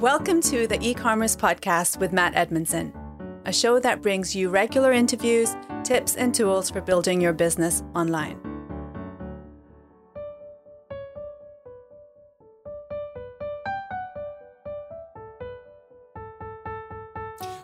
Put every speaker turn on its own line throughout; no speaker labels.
Welcome to the e commerce podcast with Matt Edmundson, a show that brings you regular interviews, tips, and tools for building your business online.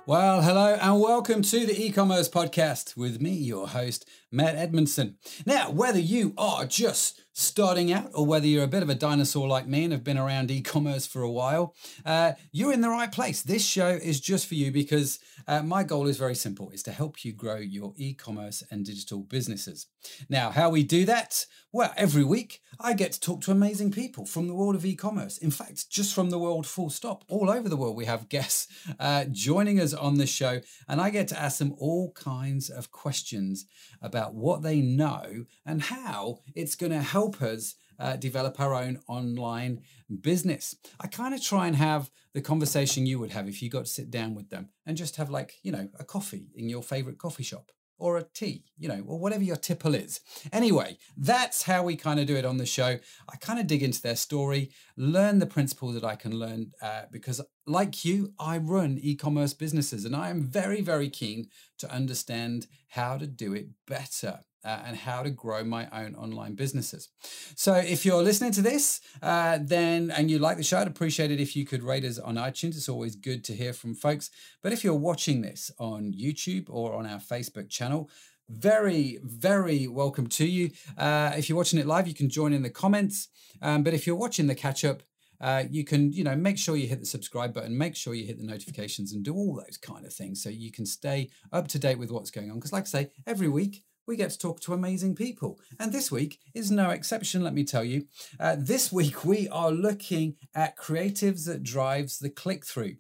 Well, hello and welcome to the e commerce podcast with me, your host, Matt Edmundson. Now, whether you are just starting out or whether you're a bit of a dinosaur like me and have been around e commerce for a while, uh, you're in the right place. This show is just for you because uh, my goal is very simple is to help you grow your e commerce and digital businesses. Now, how we do that? Well, every week I get to talk to amazing people from the world of e commerce. In fact, just from the world, full stop. All over the world, we have guests uh, joining us on the show, and I get to ask them all kinds of questions about what they know and how it's going to help us uh, develop our own online business. I kind of try and have the conversation you would have if you got to sit down with them and just have, like, you know, a coffee in your favorite coffee shop or a tea, you know, or whatever your tipple is. Anyway, that's how we kind of do it on the show. I kind of dig into their story, learn the principles that I can learn uh, because, like you, I run e commerce businesses and I am very, very keen to understand how to do it better uh, and how to grow my own online businesses. So if you're listening to this, uh, then and you like the show, I'd appreciate it if you could rate us on iTunes. It's always good to hear from folks. But if you're watching this on YouTube or on our Facebook channel, very, very welcome to you. Uh, if you're watching it live, you can join in the comments. Um, but if you're watching the catch up, uh, you can, you know, make sure you hit the subscribe button, make sure you hit the notifications and do all those kind of things so you can stay up to date with what's going on. Because, like I say, every week we get to talk to amazing people. And this week is no exception, let me tell you. Uh, this week, we are looking at creatives that drives the click through.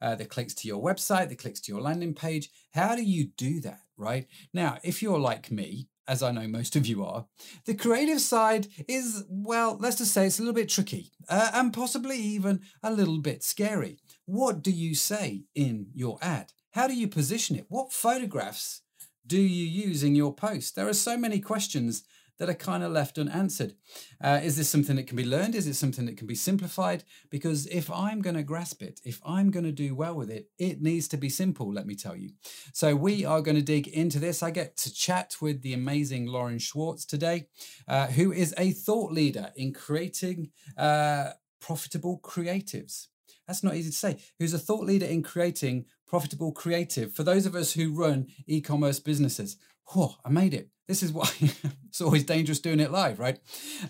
Uh, the clicks to your website, the clicks to your landing page. How do you do that, right? Now, if you're like me, as I know most of you are, the creative side is, well, let's just say it's a little bit tricky uh, and possibly even a little bit scary. What do you say in your ad? How do you position it? What photographs do you use in your post? There are so many questions that are kind of left unanswered. Uh, is this something that can be learned? Is it something that can be simplified? Because if I'm going to grasp it, if I'm going to do well with it, it needs to be simple, let me tell you. So we are going to dig into this. I get to chat with the amazing Lauren Schwartz today, uh, who is a thought leader in creating uh, profitable creatives. That's not easy to say. Who's a thought leader in creating profitable creative for those of us who run e-commerce businesses. Oh, I made it. This is why it's always dangerous doing it live, right?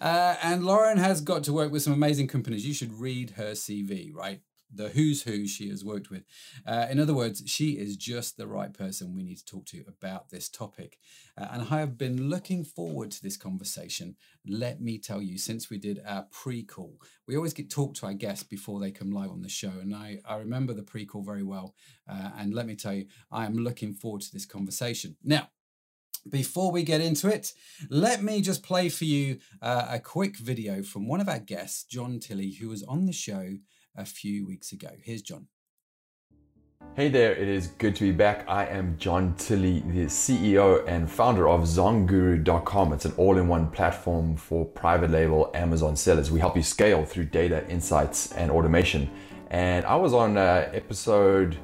Uh, and Lauren has got to work with some amazing companies. You should read her CV, right? The who's who she has worked with. Uh, in other words, she is just the right person we need to talk to about this topic. Uh, and I have been looking forward to this conversation. Let me tell you, since we did our pre call, we always get talked to our guests before they come live on the show. And I, I remember the pre call very well. Uh, and let me tell you, I am looking forward to this conversation. Now, before we get into it, let me just play for you uh, a quick video from one of our guests, John Tilley, who was on the show a few weeks ago. Here's John.
Hey there, it is good to be back. I am John Tilley, the CEO and founder of Zonguru.com. It's an all in one platform for private label Amazon sellers. We help you scale through data, insights, and automation. And I was on uh, episode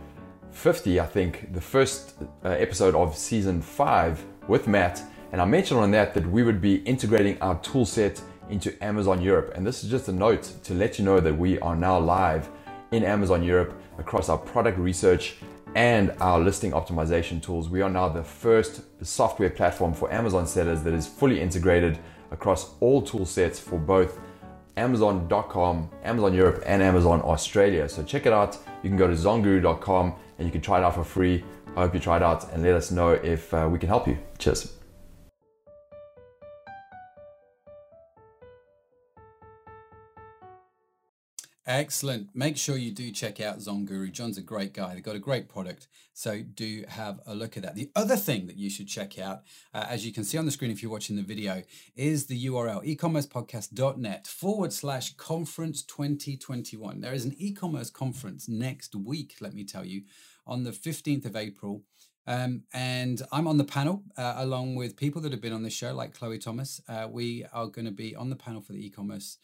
50, I think, the first uh, episode of season five with Matt. And I mentioned on that that we would be integrating our tool set into Amazon Europe. And this is just a note to let you know that we are now live in Amazon Europe across our product research and our listing optimization tools. We are now the first software platform for Amazon sellers that is fully integrated across all tool sets for both Amazon.com, Amazon Europe, and Amazon Australia. So check it out. You can go to zonguru.com and you can try it out for free. I hope you try it out and let us know if uh, we can help you. Cheers.
Excellent. Make sure you do check out Zonguru. John's a great guy. They've got a great product. So do have a look at that. The other thing that you should check out, uh, as you can see on the screen if you're watching the video, is the URL ecommercepodcast.net forward slash conference 2021. There is an e commerce conference next week, let me tell you, on the 15th of April. Um, and I'm on the panel uh, along with people that have been on the show, like Chloe Thomas. Uh, we are going to be on the panel for the e commerce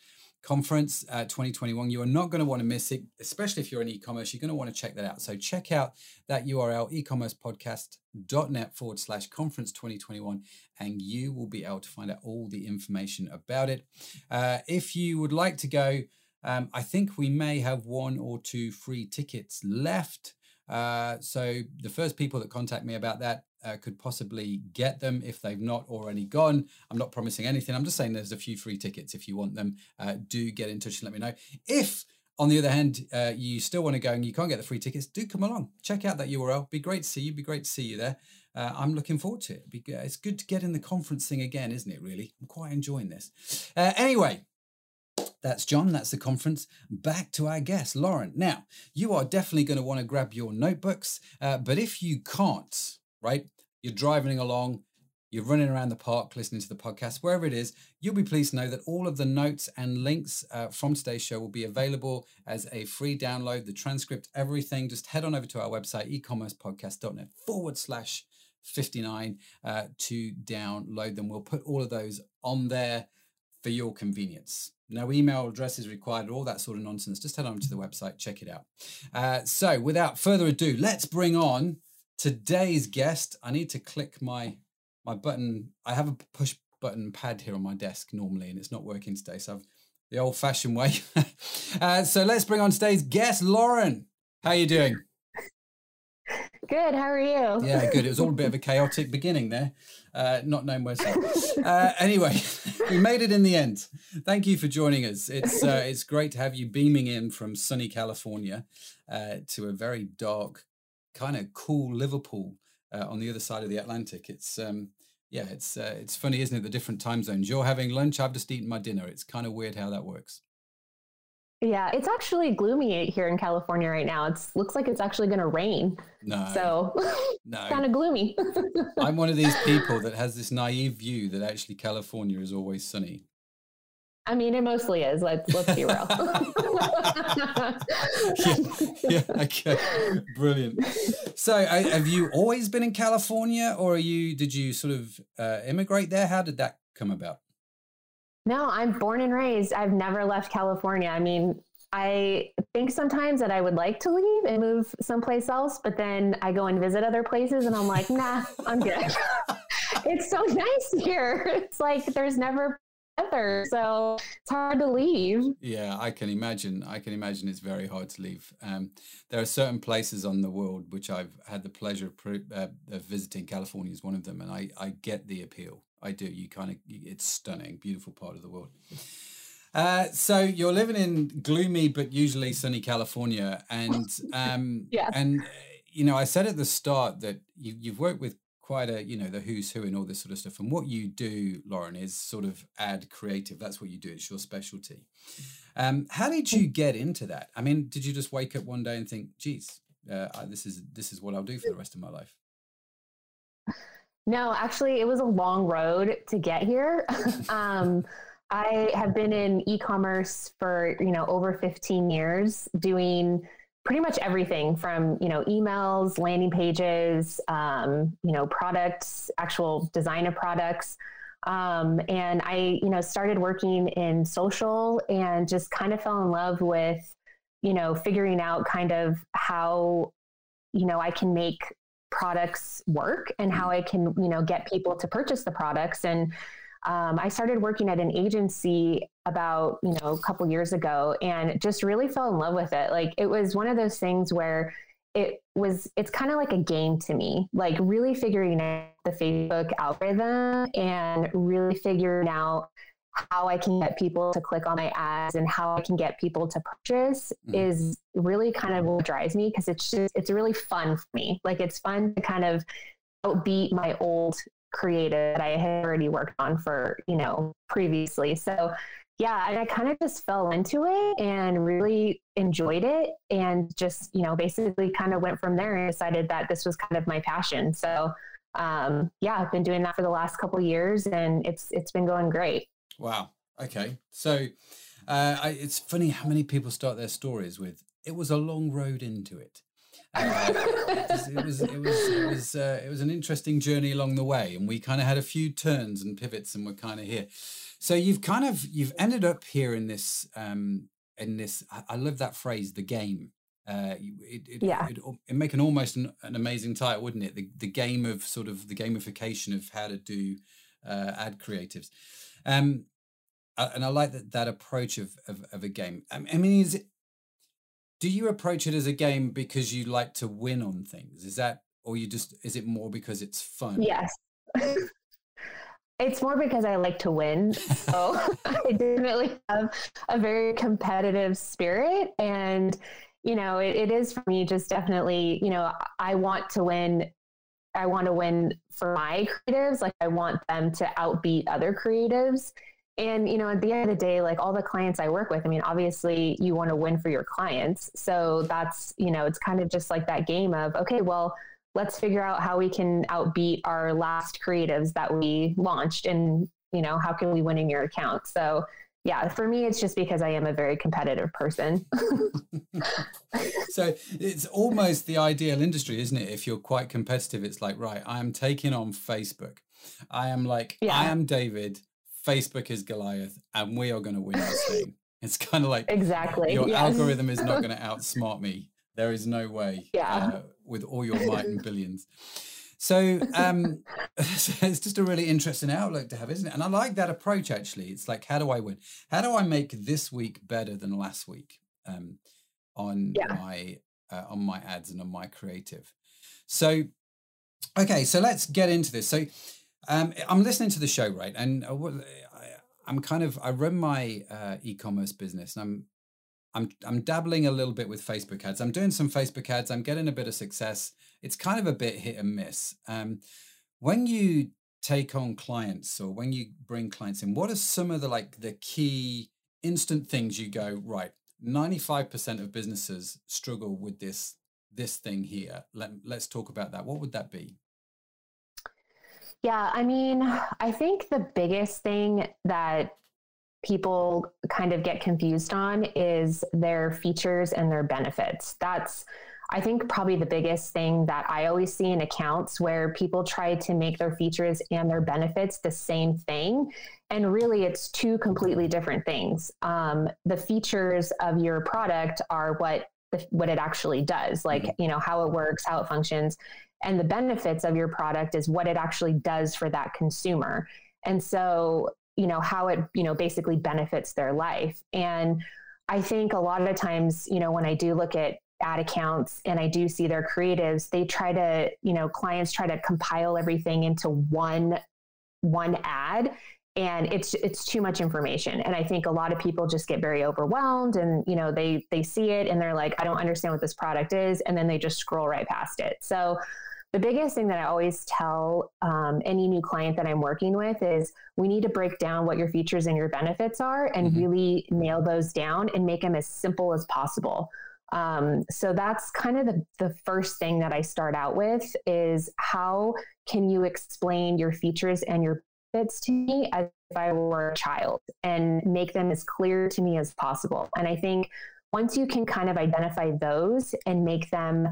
conference uh, 2021. You are not going to want to miss it, especially if you're in e-commerce. You're going to want to check that out. So check out that URL, ecommercepodcast.net forward slash conference 2021, and you will be able to find out all the information about it. Uh, if you would like to go, um, I think we may have one or two free tickets left. Uh, so the first people that contact me about that uh, could possibly get them if they've not already gone. I'm not promising anything. I'm just saying there's a few free tickets if you want them. Uh, do get in touch and let me know. If on the other hand, uh, you still want to go and you can't get the free tickets, do come along. Check out that URL. Be great to see you. Be great to see you there. Uh, I'm looking forward to it. It's good to get in the conference thing again, isn't it? Really, I'm quite enjoying this. Uh, anyway, that's John. That's the conference. Back to our guest, Lauren. Now, you are definitely going to want to grab your notebooks, uh, but if you can't, right, you're driving along, you're running around the park listening to the podcast, wherever it is, you'll be pleased to know that all of the notes and links uh, from today's show will be available as a free download, the transcript, everything. Just head on over to our website, ecommercepodcast.net forward slash 59 uh, to download them. We'll put all of those on there for your convenience. No email address is required, all that sort of nonsense. Just head on to the website, check it out. Uh, so, without further ado, let's bring on today's guest. I need to click my my button. I have a push button pad here on my desk normally, and it's not working today. So, I've the old fashioned way. uh, so, let's bring on today's guest, Lauren. How are you doing?
Good. How are you?
Yeah, good. It was all a bit of a chaotic beginning there, uh, not knowing where to. Uh, anyway, we made it in the end. Thank you for joining us. It's uh, it's great to have you beaming in from sunny California uh, to a very dark, kind of cool Liverpool uh, on the other side of the Atlantic. It's um, yeah, it's uh, it's funny, isn't it? The different time zones. You're having lunch. I've just eaten my dinner. It's kind of weird how that works.
Yeah, it's actually gloomy here in California right now. It looks like it's actually going to rain.
No.
So, no. kind of gloomy.
I'm one of these people that has this naive view that actually California is always sunny.
I mean, it mostly is. Let's let's be real.
yeah, yeah, okay, brilliant. So, have you always been in California, or are you? Did you sort of uh, immigrate there? How did that come about?
No, I'm born and raised. I've never left California. I mean, I think sometimes that I would like to leave and move someplace else, but then I go and visit other places and I'm like, nah, I'm good. it's so nice here. It's like there's never weather, so it's hard to leave.
Yeah, I can imagine. I can imagine it's very hard to leave. Um, there are certain places on the world which I've had the pleasure of, uh, of visiting. California is one of them, and I, I get the appeal. I do. You kind of, it's stunning, beautiful part of the world. Uh, so you're living in gloomy but usually sunny California, and um,
yeah.
and you know I said at the start that you, you've worked with quite a you know the who's who and all this sort of stuff. And what you do, Lauren, is sort of ad creative. That's what you do. It's your specialty. Um, how did you get into that? I mean, did you just wake up one day and think, "Geez, uh, this is this is what I'll do for the rest of my life"?
No, actually, it was a long road to get here. um, I have been in e-commerce for you know over 15 years, doing pretty much everything from you know emails, landing pages, um, you know products, actual design of products. Um, and I, you know, started working in social and just kind of fell in love with, you know, figuring out kind of how, you know, I can make products work and how I can, you know, get people to purchase the products. And um, I started working at an agency about, you know, a couple years ago and just really fell in love with it. Like it was one of those things where it was, it's kind of like a game to me, like really figuring out the Facebook algorithm and really figuring out how I can get people to click on my ads and how I can get people to purchase mm. is really kind of what drives me because it's just it's really fun for me. Like it's fun to kind of outbeat my old creative that I had already worked on for, you know, previously. So yeah, and I kind of just fell into it and really enjoyed it and just, you know, basically kind of went from there and decided that this was kind of my passion. So um, yeah, I've been doing that for the last couple years and it's it's been going great.
Wow. Okay. So uh, I, it's funny how many people start their stories with, it was a long road into it. Uh, it, was, it was it was it was uh, it was an interesting journey along the way, and we kind of had a few turns and pivots, and we're kind of here. So you've kind of you've ended up here in this um, in this. I, I love that phrase, the game. Uh, it, it,
yeah.
it, it make an almost an, an, amazing title, wouldn't it? The the game of sort of the gamification of how to do uh, ad creatives. Um, and I like that that approach of of, of a game. I mean, is it? Do you approach it as a game because you like to win on things? Is that, or you just is it more because it's fun?
Yes. It's more because I like to win. So I definitely have a very competitive spirit. And, you know, it, it is for me just definitely, you know, I want to win. I want to win for my creatives. Like I want them to outbeat other creatives. And, you know, at the end of the day, like all the clients I work with, I mean, obviously you want to win for your clients. So that's, you know, it's kind of just like that game of, okay, well, let's figure out how we can outbeat our last creatives that we launched and you know how can we win in your account so yeah for me it's just because i am a very competitive person
so it's almost the ideal industry isn't it if you're quite competitive it's like right i am taking on facebook i am like yeah. i am david facebook is goliath and we are going to win this thing it's kind of like
exactly
your yes. algorithm is not going to outsmart me there is no way
yeah.
Uh, with all your might and billions. So um, it's just a really interesting outlook to have, isn't it? And I like that approach actually. It's like, how do I win? How do I make this week better than last week um, on yeah. my uh, on my ads and on my creative? So, okay, so let's get into this. So, um, I'm listening to the show, right? And uh, I, am kind of I run my uh, e-commerce business, and I'm I'm I'm dabbling a little bit with Facebook ads. I'm doing some Facebook ads. I'm getting a bit of success. It's kind of a bit hit and miss. Um, when you take on clients or when you bring clients in, what are some of the like the key instant things you go right? Ninety five percent of businesses struggle with this this thing here. Let Let's talk about that. What would that be?
Yeah, I mean, I think the biggest thing that people kind of get confused on is their features and their benefits. That's I think probably the biggest thing that I always see in accounts where people try to make their features and their benefits the same thing. And really, it's two completely different things. Um, the features of your product are what the, what it actually does, like mm-hmm. you know how it works, how it functions, and the benefits of your product is what it actually does for that consumer. And so you know how it you know basically benefits their life and i think a lot of times you know when i do look at ad accounts and i do see their creatives they try to you know clients try to compile everything into one one ad and it's it's too much information and i think a lot of people just get very overwhelmed and you know they they see it and they're like i don't understand what this product is and then they just scroll right past it so the biggest thing that I always tell um, any new client that I'm working with is we need to break down what your features and your benefits are and mm-hmm. really nail those down and make them as simple as possible. Um, so that's kind of the, the first thing that I start out with is how can you explain your features and your benefits to me as if I were a child and make them as clear to me as possible. And I think once you can kind of identify those and make them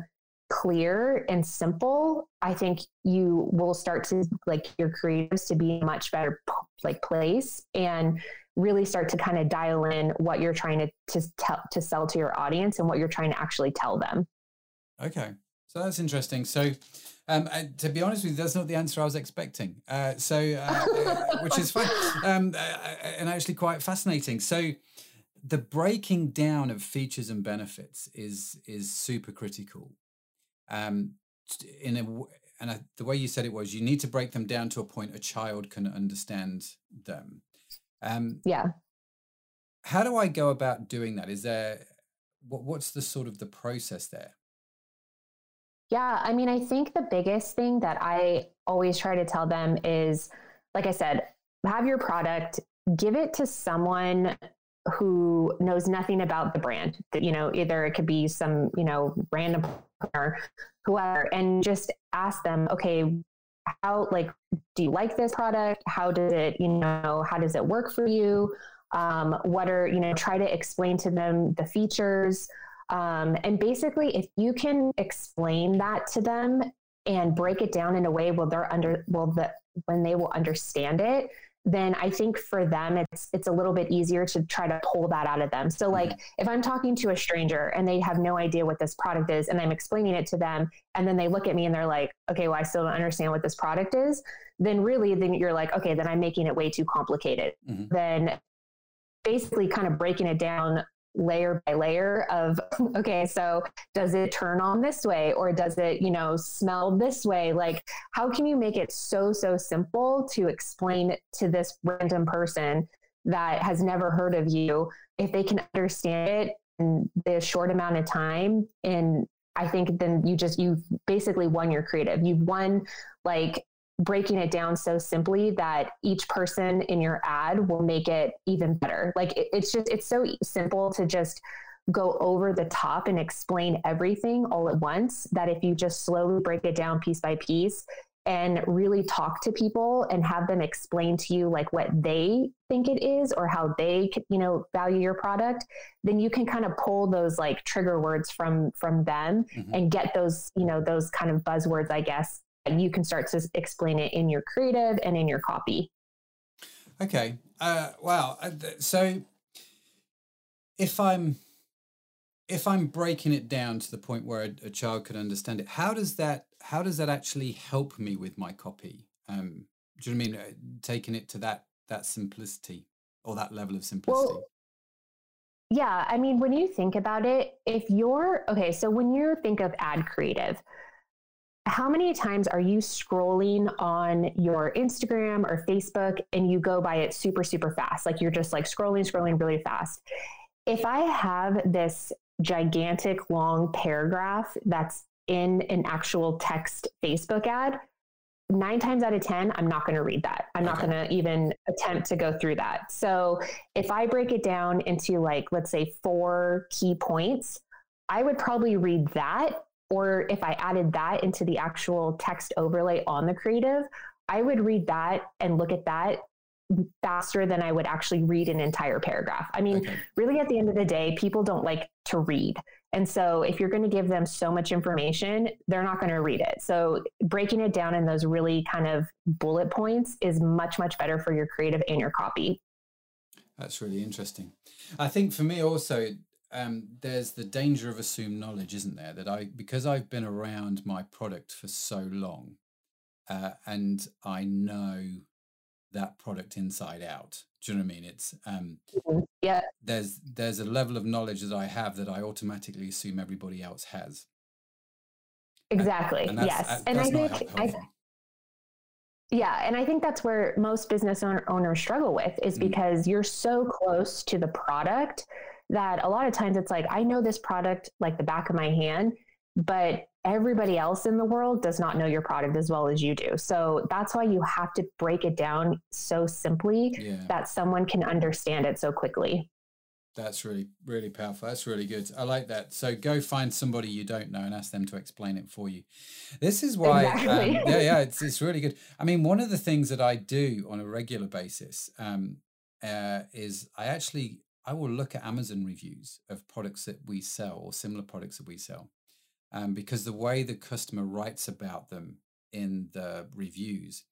clear and simple, I think you will start to like your creatives to be much better like place and really start to kind of dial in what you're trying to to tell to sell to your audience and what you're trying to actually tell them.
Okay, so that's interesting. So. Um, uh, to be honest with you, that's not the answer I was expecting. Uh, so, uh, uh which is fine, um, uh, and actually quite fascinating. So, the breaking down of features and benefits is is super critical um, in a and I, the way you said it was you need to break them down to a point a child can understand them.
Um, yeah.
How do I go about doing that? Is there what, what's the sort of the process there?
Yeah, I mean, I think the biggest thing that I always try to tell them is, like I said, have your product, give it to someone who knows nothing about the brand. You know, either it could be some, you know, random or whoever, and just ask them, okay, how like do you like this product? How does it, you know, how does it work for you? Um, what are, you know, try to explain to them the features. Um, and basically, if you can explain that to them and break it down in a way where they're under, well, the, when they will understand it, then I think for them it's it's a little bit easier to try to pull that out of them. So like mm-hmm. if I'm talking to a stranger and they have no idea what this product is and I'm explaining it to them and then they look at me and they're like, "Okay, well I still don't understand what this product is." Then really then you're like, "Okay, then I'm making it way too complicated." Mm-hmm. Then basically kind of breaking it down layer by layer of okay so does it turn on this way or does it you know smell this way? Like how can you make it so so simple to explain to this random person that has never heard of you if they can understand it in the short amount of time? And i think then you just you've basically won your creative. You've won like breaking it down so simply that each person in your ad will make it even better. Like it, it's just, it's so simple to just go over the top and explain everything all at once that if you just slowly break it down piece by piece and really talk to people and have them explain to you like what they think it is or how they you know value your product then you can kind of pull those like trigger words from from them mm-hmm. and get those you know those kind of buzzwords i guess you can start to explain it in your creative and in your copy.
Okay. Uh, wow. Uh, so if I'm if I'm breaking it down to the point where a, a, child could understand it, how does that how does that actually help me with my copy? Um, do you know what I mean? Uh, taking it to that that simplicity or that level of simplicity. Well,
yeah, I mean, when you think about it, if you're okay, so when you think of ad creative, how many times are you scrolling on your Instagram or Facebook and you go by it super, super fast? Like you're just like scrolling, scrolling really fast. If I have this gigantic long paragraph that's in an actual text Facebook ad, nine times out of 10, I'm not going to read that. I'm not going to even attempt to go through that. So if I break it down into like, let's say four key points, I would probably read that or if I added that into the actual text overlay on the creative, I would read that and look at that faster than I would actually read an entire paragraph. I mean, okay. really at the end of the day, people don't like to read. And so if you're going to give them so much information, they're not going to read it. So breaking it down in those really kind of bullet points is much, much better for your creative and your copy.
That's really interesting. I think for me also, um, there's the danger of assumed knowledge, isn't there? That I, because I've been around my product for so long, uh, and I know that product inside out. Do you know what I mean? It's um,
mm-hmm. yeah.
There's there's a level of knowledge that I have that I automatically assume everybody else has.
Exactly. And, and yes. And I think I, yeah, and I think that's where most business owner, owners struggle with is mm. because mm. you're so close to the product that a lot of times it's like, I know this product like the back of my hand, but everybody else in the world does not know your product as well as you do. So that's why you have to break it down so simply yeah. that someone can understand it so quickly.
That's really, really powerful. That's really good. I like that. So go find somebody you don't know and ask them to explain it for you. This is why, um, exactly. um, yeah, yeah, it's, it's really good. I mean, one of the things that I do on a regular basis um, uh, is I actually I will look at Amazon reviews of products that we sell or similar products that we sell. Um, because the way the customer writes about them in the reviews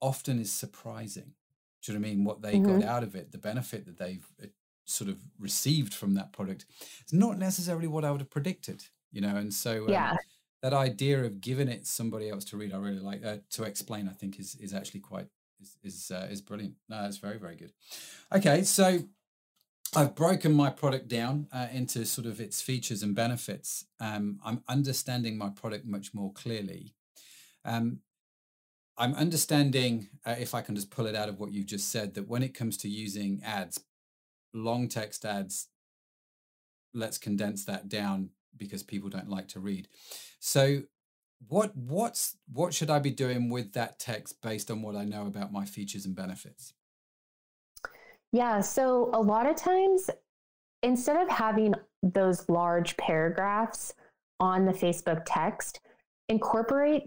often is surprising. Do you know what I mean? What they mm-hmm. got out of it, the benefit that they've uh, sort of received from that product is not necessarily what I would have predicted, you know? And so, um, yeah. That idea of giving it somebody else to read, I really like uh, to explain. I think is is actually quite is is, uh, is brilliant. No, it's very very good. Okay, so I've broken my product down uh, into sort of its features and benefits. Um, I'm understanding my product much more clearly. Um, I'm understanding, uh, if I can just pull it out of what you've just said, that when it comes to using ads, long text ads, let's condense that down because people don't like to read. So, what what's what should I be doing with that text based on what I know about my features and benefits?
Yeah. So a lot of times, instead of having those large paragraphs on the Facebook text, incorporate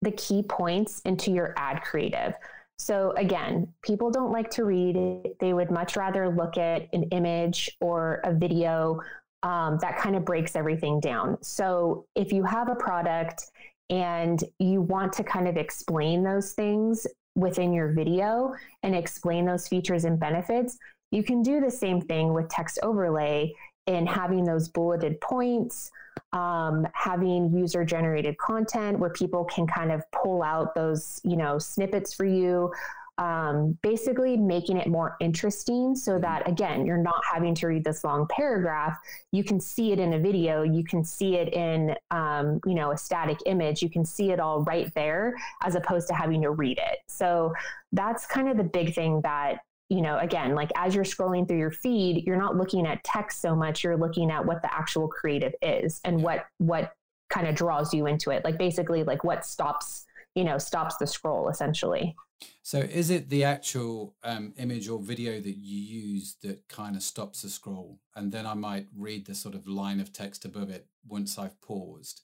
the key points into your ad creative. So again, people don't like to read. They would much rather look at an image or a video um, that kind of breaks everything down. So if you have a product and you want to kind of explain those things within your video and explain those features and benefits, you can do the same thing with text overlay in having those bulleted points, um, having user generated content where people can kind of pull out those, you know, snippets for you um, basically making it more interesting so mm-hmm. that again you're not having to read this long paragraph. You can see it in a video. You can see it in um, you know a static image. You can see it all right there as opposed to having to read it. So that's kind of the big thing that you know again like as you're scrolling through your feed you're not looking at text so much. You're looking at what the actual creative is and what what kind of draws you into it. Like basically like what stops you know stops the scroll essentially
so is it the actual um, image or video that you use that kind of stops the scroll? And then I might read the sort of line of text above it once I've paused.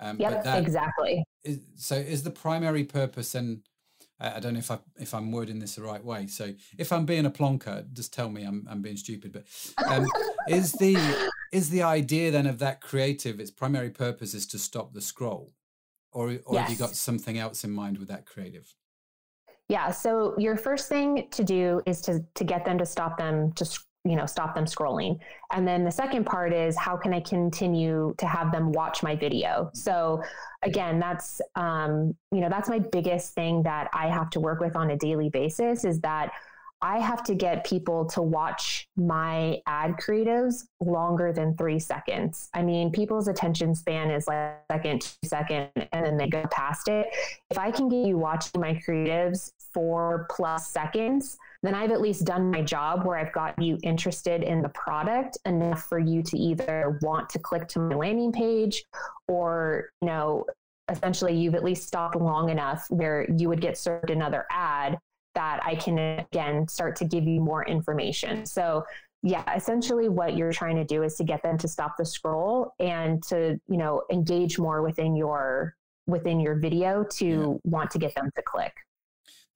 Um, yep, that exactly.
Is, so is the primary purpose and I don't know if I if I'm wording this the right way. So if I'm being a plonker, just tell me I'm I'm being stupid. But um, is the is the idea then of that creative? Its primary purpose is to stop the scroll, or or yes. have you got something else in mind with that creative?
Yeah. So your first thing to do is to to get them to stop them to you know stop them scrolling and then the second part is how can i continue to have them watch my video so again that's um, you know that's my biggest thing that i have to work with on a daily basis is that I have to get people to watch my ad creatives longer than three seconds. I mean, people's attention span is like second, two second, and then they go past it. If I can get you watching my creatives four plus seconds, then I've at least done my job where I've got you interested in the product enough for you to either want to click to my landing page or, you know, essentially you've at least stopped long enough where you would get served another ad that I can again start to give you more information. So yeah, essentially what you're trying to do is to get them to stop the scroll and to, you know, engage more within your within your video to yeah. want to get them to click.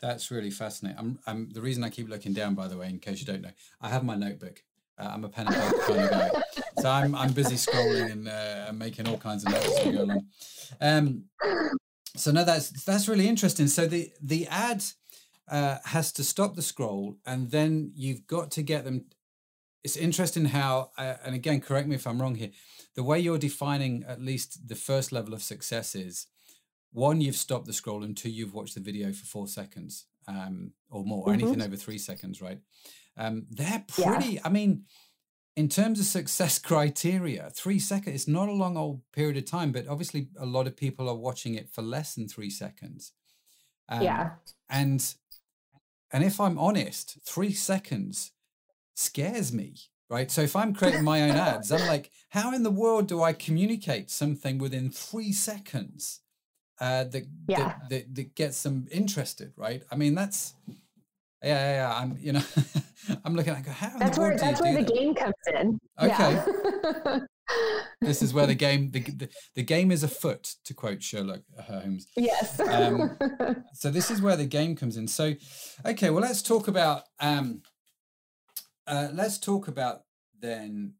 That's really fascinating. I'm, I'm the reason I keep looking down, by the way, in case you don't know, I have my notebook. Uh, I'm a pen and paper kind of guy, so I'm I'm busy scrolling and uh, making all kinds of notes as we go along. Um, so no, that's that's really interesting. So the the ad uh, has to stop the scroll, and then you've got to get them. It's interesting how, uh, and again, correct me if I'm wrong here. The way you're defining at least the first level of success is one, you've stopped the scroll, and two, you've watched the video for four seconds um, or more, mm-hmm. anything over three seconds, right? Um, they're pretty. Yeah. I mean, in terms of success criteria, three seconds, it's not a long old period of time, but obviously a lot of people are watching it for less than three seconds.
Um, yeah.
And and if I'm honest, three seconds scares me, right? So if I'm creating my own ads, I'm like, how in the world do I communicate something within three seconds uh, that, yeah. that, that, that gets them interested, right? I mean, that's, yeah, yeah, yeah. I'm, you know, I'm looking at how
that's where that's where the that? game comes in.
Okay. Yeah. this is where the game the, the, the, game is afoot to quote sherlock holmes.
Yes. Um,
so this is where the game comes in. So okay well let's talk about um uh, let's talk about then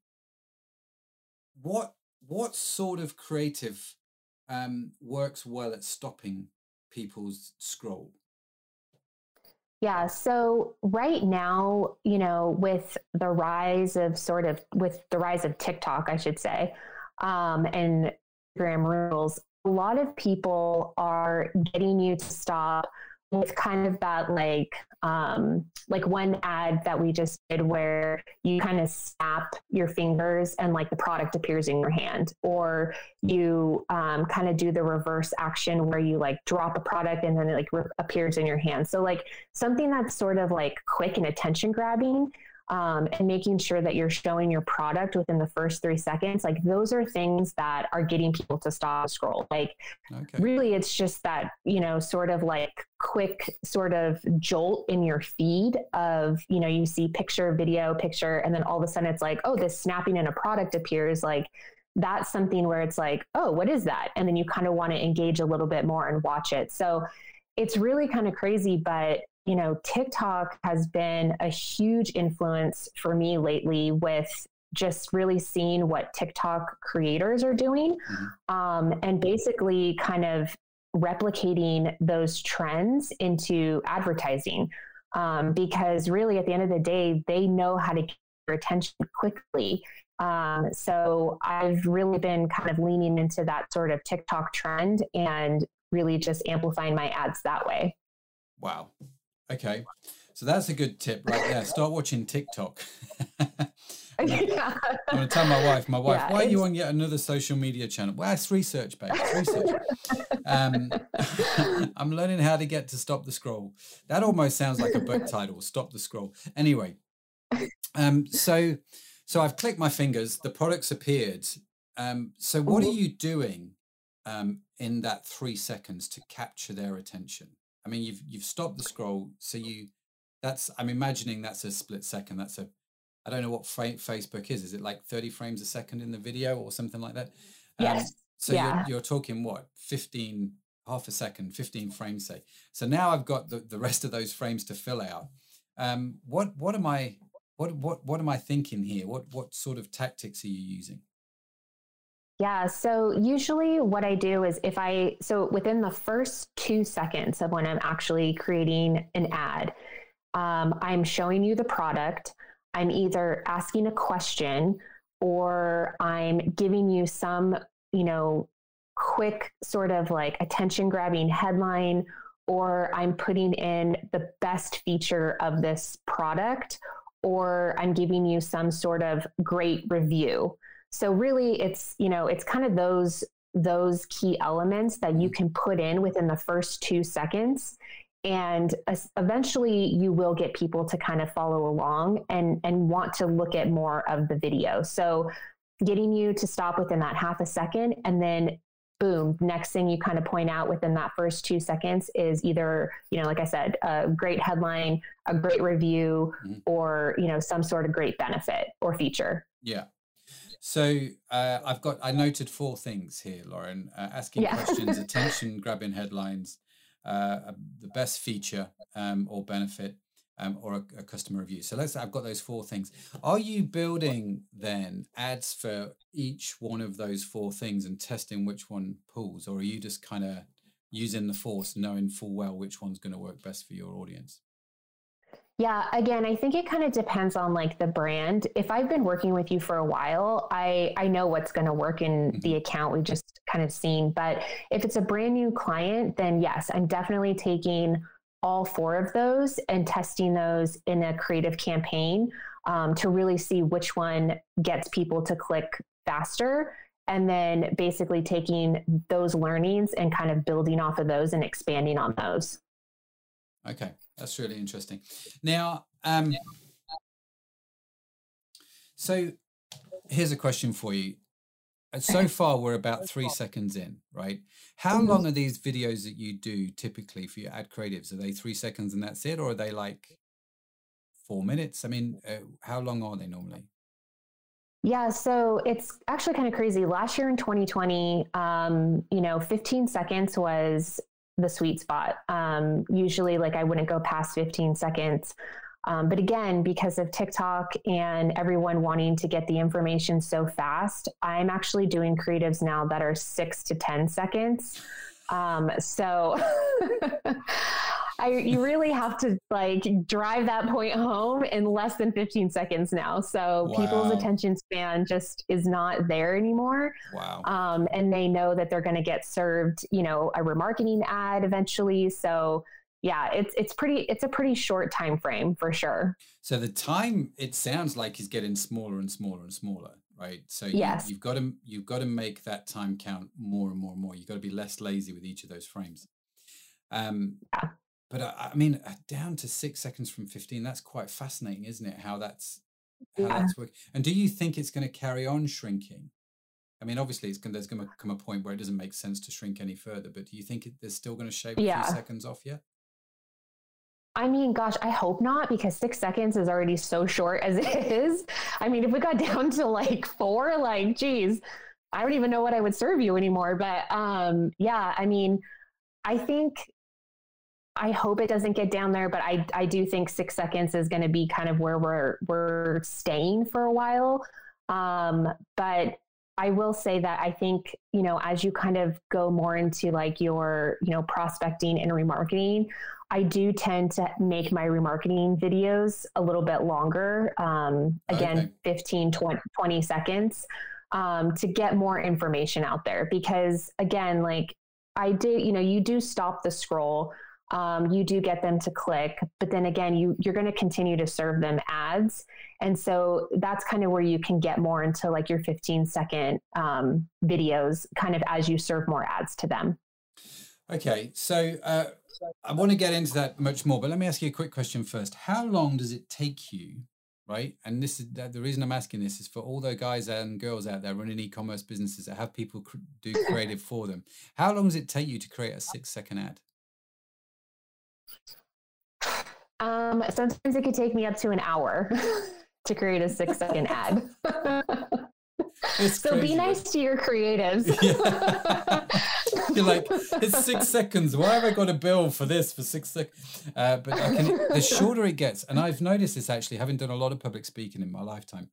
what what sort of creative um, works well at stopping people's scroll
yeah. So right now, you know, with the rise of sort of with the rise of TikTok, I should say, um, and Instagram Reels, a lot of people are getting you to stop with kind of that like um, like one ad that we just did where you kind of snap your fingers and like the product appears in your hand. Or you um, kind of do the reverse action where you like drop a product and then it like re- appears in your hand. So like something that's sort of like quick and attention grabbing um, and making sure that you're showing your product within the first three seconds like those are things that are getting people to stop scroll. Like okay. really it's just that you know sort of like quick sort of jolt in your feed of you know you see picture video picture and then all of a sudden it's like oh this snapping in a product appears. Like that's something where it's like oh what is that? And then you kind of want to engage a little bit more and watch it. So it's really kind of crazy but you know, TikTok has been a huge influence for me lately with just really seeing what TikTok creators are doing mm-hmm. um, and basically kind of replicating those trends into advertising. Um, because really, at the end of the day, they know how to get your attention quickly. Um, so I've really been kind of leaning into that sort of TikTok trend and really just amplifying my ads that way.
Wow. Okay. So that's a good tip right there. Start watching TikTok. I'm going to tell my wife, my wife, yeah, why are you on yet another social media channel? Well, it's research, babe. It's research. um, I'm learning how to get to stop the scroll. That almost sounds like a book title, Stop the Scroll. Anyway, um, so so I've clicked my fingers, the products appeared. Um, so what are you doing um, in that three seconds to capture their attention? I mean, you've you've stopped the scroll, so you that's I'm imagining that's a split second. That's a I don't know what fa- Facebook is. Is it like 30 frames a second in the video or something like that?
Um, yes.
So yeah. you're, you're talking what 15 half a second, 15 frames say. So now I've got the, the rest of those frames to fill out. Um, what what am I what what what am I thinking here? What what sort of tactics are you using?
Yeah, so usually what I do is if I so within the first two seconds of when I'm actually creating an ad, um, I'm showing you the product. I'm either asking a question or I'm giving you some, you know, quick sort of like attention grabbing headline, or I'm putting in the best feature of this product, or I'm giving you some sort of great review. So really it's, you know, it's kind of those those key elements that you can put in within the first 2 seconds. And eventually you will get people to kind of follow along and and want to look at more of the video. So getting you to stop within that half a second and then boom next thing you kind of point out within that first two seconds is either you know like i said a great headline a great review mm-hmm. or you know some sort of great benefit or feature.
Yeah so uh, i've got i noted four things here lauren uh, asking yeah. questions attention grabbing headlines uh, the best feature um, or benefit um, or a, a, customer review. So let's. I've got those four things. Are you building then ads for each one of those four things and testing which one pulls, or are you just kind of using the force, knowing full well which one's going to work best for your audience?
Yeah, again, I think it kind of depends on like the brand. If I've been working with you for a while, I I know what's going to work in mm-hmm. the account we've just kind of seen. But if it's a brand new client, then yes, I'm definitely taking all four of those and testing those in a creative campaign um, to really see which one gets people to click faster and then basically taking those learnings and kind of building off of those and expanding on those.
Okay. That's really interesting. Now, um, so here's a question for you. Uh, so far, we're about three seconds in, right? How mm-hmm. long are these videos that you do typically for your ad creatives? Are they three seconds and that's it, or are they like four minutes? I mean, uh, how long are they normally?
Yeah, so it's actually kind of crazy. Last year in 2020, um, you know, 15 seconds was the sweet spot. Um, usually, like I wouldn't go past 15 seconds. Um, but again, because of TikTok and everyone wanting to get the information so fast, I'm actually doing creatives now that are six to 10 seconds. Um, so I, you really have to like drive that point home in less than 15 seconds now. So wow. people's attention span just is not there anymore.
Wow.
Um, and they know that they're going to get served, you know, a remarketing ad eventually. So yeah, it's it's pretty it's a pretty short time frame for sure.
So the time it sounds like is getting smaller and smaller and smaller, right? So
yes.
you, have got to you've got to make that time count more and more and more. You've got to be less lazy with each of those frames. Um, yeah but I, I mean, uh, down to six seconds from 15, that's quite fascinating, isn't it? How that's, how yeah. that's working. And do you think it's going to carry on shrinking? I mean, obviously, it's going, there's going to come a point where it doesn't make sense to shrink any further. But do you think it, there's still going to shave a few seconds off yet?
I mean, gosh, I hope not because six seconds is already so short as it is. I mean, if we got down to like four, like, geez, I don't even know what I would serve you anymore. But um, yeah, I mean, I think I hope it doesn't get down there, but I, I do think six seconds is going to be kind of where we're we're staying for a while. Um, but I will say that I think, you know, as you kind of go more into like your, you know, prospecting and remarketing, I do tend to make my remarketing videos a little bit longer. Um, again, okay. 15, 20, 20 seconds um, to get more information out there. Because again, like I did, you know, you do stop the scroll. Um, you do get them to click, but then again, you you're going to continue to serve them ads, and so that's kind of where you can get more into like your 15 second um, videos, kind of as you serve more ads to them.
Okay, so uh, I want to get into that much more, but let me ask you a quick question first. How long does it take you, right? And this is the reason I'm asking this is for all the guys and girls out there running e-commerce businesses that have people do creative for them. How long does it take you to create a six-second ad?
Um, sometimes it could take me up to an hour to create a six-second ad. so crazy, be nice to your creatives.
Yeah. You're like, it's six seconds. Why have I got a bill for this for six seconds? Uh, but I can, the shorter it gets, and I've noticed this actually, having done a lot of public speaking in my lifetime.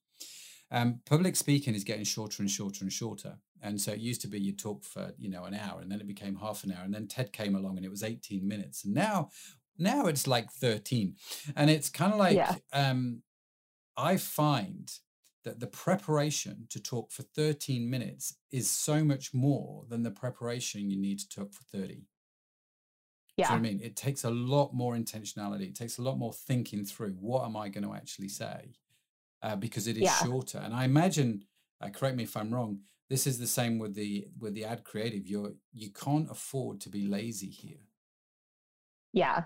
Um, public speaking is getting shorter and shorter and shorter. And so it used to be you'd talk for, you know, an hour and then it became half an hour. And then TED came along and it was 18 minutes. And now, now it's like 13. And it's kind of like, yeah. um, I find that the preparation to talk for 13 minutes is so much more than the preparation you need to talk for 30. Yeah. I mean? It takes a lot more intentionality. It takes a lot more thinking through what am I going to actually say uh, because it is yeah. shorter. And I imagine, uh, correct me if I'm wrong, this is the same with the with the ad creative. You're you can't afford to be lazy here.
Yeah,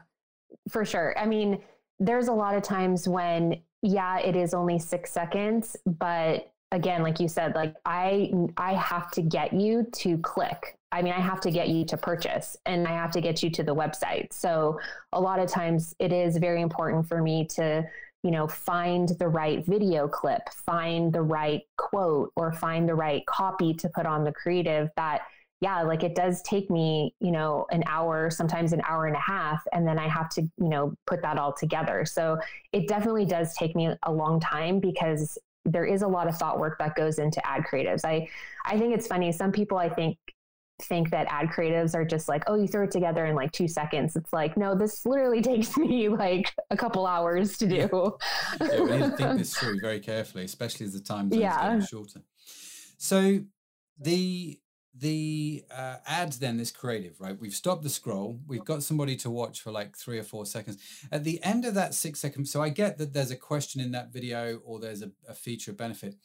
for sure. I mean, there's a lot of times when yeah, it is only six seconds, but again, like you said, like I I have to get you to click. I mean, I have to get you to purchase and I have to get you to the website. So a lot of times it is very important for me to, you know, find the right video clip, find the right quote, or find the right copy to put on the creative that yeah, like it does take me, you know, an hour, sometimes an hour and a half, and then I have to, you know, put that all together. So it definitely does take me a long time because there is a lot of thought work that goes into ad creatives. I I think it's funny. Some people I think think that ad creatives are just like, oh, you throw it together in like two seconds. It's like, no, this literally takes me like a couple hours to do.
yeah, we need to think this through very carefully, especially as the time zones yeah. getting shorter. So the the uh, ads then this creative right? We've stopped the scroll. We've got somebody to watch for like three or four seconds. At the end of that six seconds so i get that there's a question in that video or there's a, a feature benefit.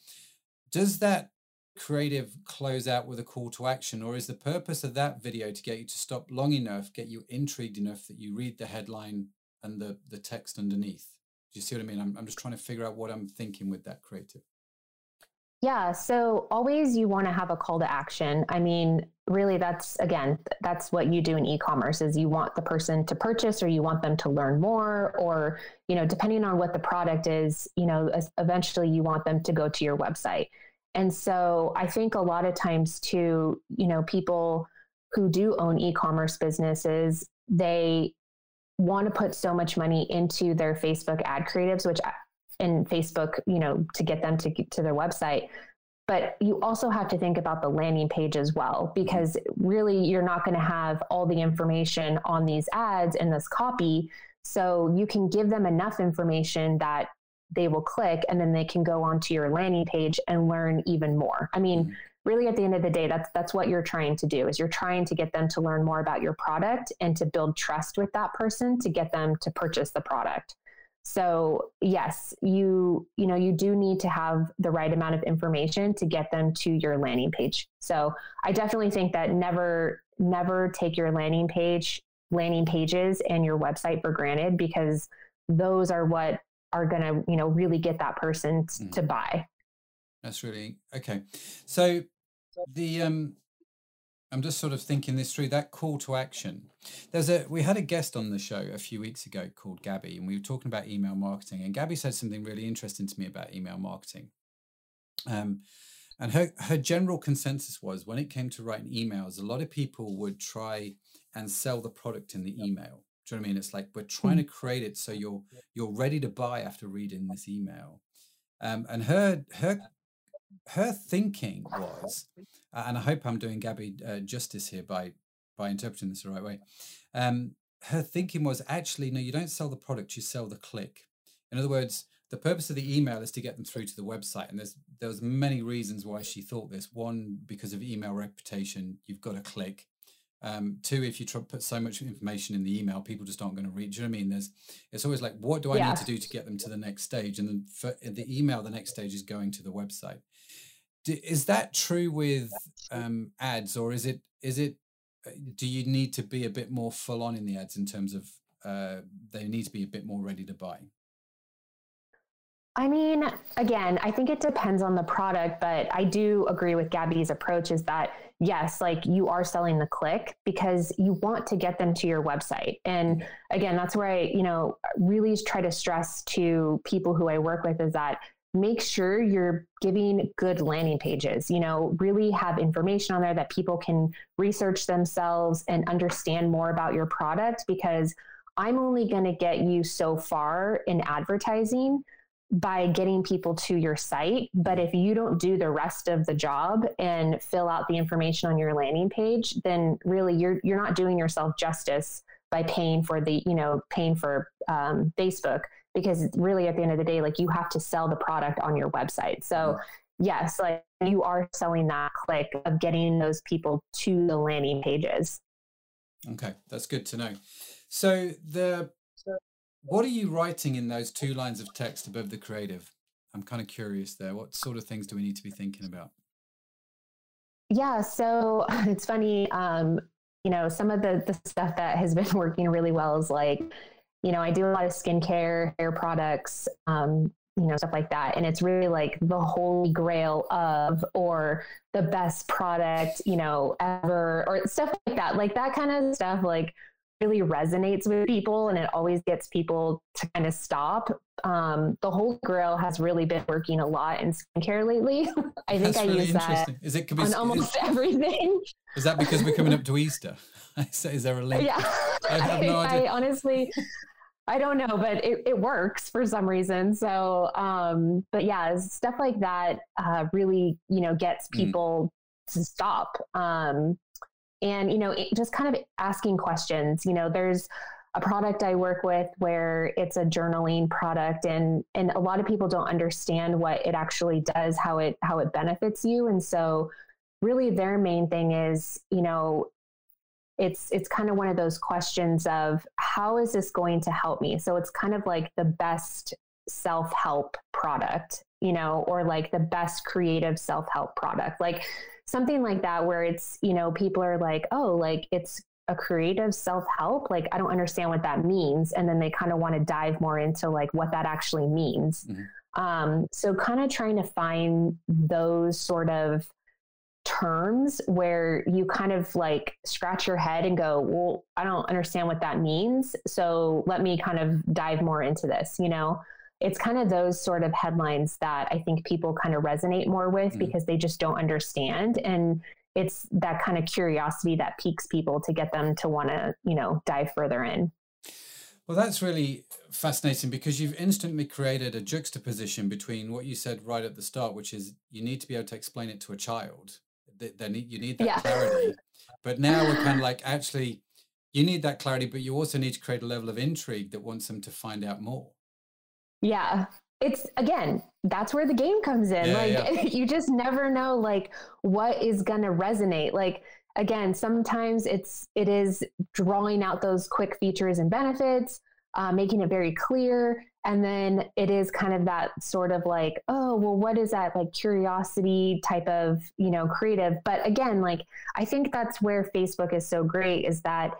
Does that creative close out with a call to action or is the purpose of that video to get you to stop long enough get you intrigued enough that you read the headline and the the text underneath? Do you see what i mean? I'm, I'm just trying to figure out what i'm thinking with that creative
yeah. So always you want to have a call to action. I mean, really that's again, that's what you do in e-commerce is you want the person to purchase or you want them to learn more or, you know, depending on what the product is, you know, eventually you want them to go to your website. And so I think a lot of times too, you know, people who do own e-commerce businesses, they want to put so much money into their Facebook ad creatives, which in Facebook, you know, to get them to get to their website. But you also have to think about the landing page as well, because really you're not going to have all the information on these ads in this copy. So you can give them enough information that they will click and then they can go onto your landing page and learn even more. I mean, mm-hmm. really at the end of the day that's that's what you're trying to do is you're trying to get them to learn more about your product and to build trust with that person to get them to purchase the product. So yes, you you know you do need to have the right amount of information to get them to your landing page. So I definitely think that never never take your landing page landing pages and your website for granted because those are what are going to you know really get that person mm. to buy.
That's really okay. So the um I'm just sort of thinking this through. That call to action. There's a we had a guest on the show a few weeks ago called Gabby, and we were talking about email marketing. And Gabby said something really interesting to me about email marketing. Um, and her her general consensus was when it came to writing emails, a lot of people would try and sell the product in the email. Do you know what I mean? It's like we're trying to mm-hmm. create it so you're you're ready to buy after reading this email. Um, and her her her thinking was, and I hope I'm doing Gabby uh, justice here by by interpreting this the right way. Um, her thinking was actually no, you don't sell the product, you sell the click. In other words, the purpose of the email is to get them through to the website, and there's there's many reasons why she thought this. One, because of email reputation, you've got to click. Um, two, if you try put so much information in the email, people just aren't going to read. Do you know what I mean? There's, it's always like, what do I yeah. need to do to get them to the next stage? And then for the email, the next stage is going to the website. Is that true with um, ads, or is it is it? Uh, do you need to be a bit more full on in the ads in terms of uh, they need to be a bit more ready to buy?
I mean, again, I think it depends on the product, but I do agree with Gabby's approach is that yes, like you are selling the click because you want to get them to your website. And again, that's where I, you know, really try to stress to people who I work with is that make sure you're giving good landing pages, you know, really have information on there that people can research themselves and understand more about your product because I'm only going to get you so far in advertising by getting people to your site. But if you don't do the rest of the job and fill out the information on your landing page, then really you're you're not doing yourself justice by paying for the you know paying for um, Facebook because really at the end of the day, like you have to sell the product on your website. So yes, like you are selling that click of getting those people to the landing pages.
Okay, that's good to know. So the what are you writing in those two lines of text above the creative? I'm kind of curious there. What sort of things do we need to be thinking about?
Yeah, so it's funny. Um, you know, some of the the stuff that has been working really well is like, you know, I do a lot of skincare, hair products, um, you know, stuff like that. And it's really like the holy grail of, or the best product, you know, ever, or stuff like that. Like that kind of stuff, like really resonates with people and it always gets people to kind of stop. Um, the Holy Grail has really been working a lot in skincare lately. I think That's I really use that is it, on almost is, everything.
Is that because we're coming up to Easter? is there a link?
Yeah, I have no I, idea. I honestly, I don't know, but it, it works for some reason. So, um, but yeah, stuff like that uh, really, you know, gets mm. people mm. to stop. Um, and you know just kind of asking questions you know there's a product I work with where it's a journaling product and and a lot of people don't understand what it actually does how it how it benefits you. And so really their main thing is you know it's it's kind of one of those questions of how is this going to help me? So it's kind of like the best self-help product you know or like the best creative self-help product. Like something like that where it's you know people are like oh like it's a creative self-help? Like i don't understand what that means. And then they kind of want to dive more into like what that actually means. Mm-hmm. um, so kind of trying to find those sort of terms where you kind of like scratch your head and go well i don't understand what that means so let me kind of dive more into this you know it's kind of those sort of headlines that I think people kind of resonate more with mm. because they just don't understand. And it's that kind of curiosity that piques people to get them to want to, you know, dive further in.
Well, that's really fascinating because you've instantly created a juxtaposition between what you said right at the start, which is you need to be able to explain it to a child. Then you need that yeah. clarity. But now we're kind of like, actually, you need that clarity, but you also need to create a level of intrigue that wants them to find out more.
Yeah. It's again, that's where the game comes in. Yeah, like yeah. you just never know like what is going to resonate. Like again, sometimes it's it is drawing out those quick features and benefits, uh, making it very clear, and then it is kind of that sort of like, oh, well, what is that like curiosity type of you know creative? But again, like I think that's where Facebook is so great is that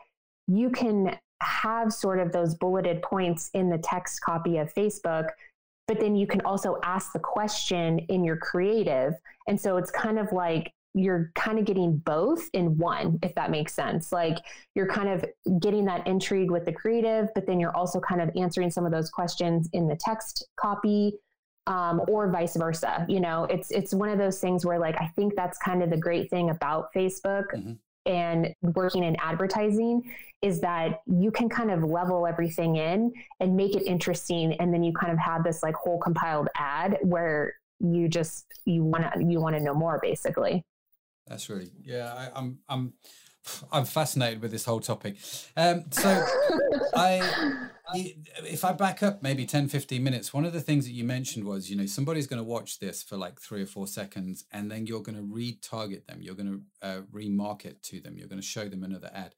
you can have sort of those bulleted points in the text copy of Facebook, but then you can also ask the question in your creative. And so it's kind of like you're kind of getting both in one, if that makes sense. Like you're kind of getting that intrigue with the creative, but then you're also kind of answering some of those questions in the text copy. Um, or vice versa. You know, it's it's one of those things where like I think that's kind of the great thing about Facebook mm-hmm and working in advertising is that you can kind of level everything in and make it interesting and then you kind of have this like whole compiled ad where you just you want to you want to know more basically.
That's really yeah I, i'm i'm i'm fascinated with this whole topic. Um so i if i back up maybe 10 15 minutes one of the things that you mentioned was you know somebody's going to watch this for like three or four seconds and then you're going to retarget them. You're going to uh, remarket to them. You're going to show them another ad.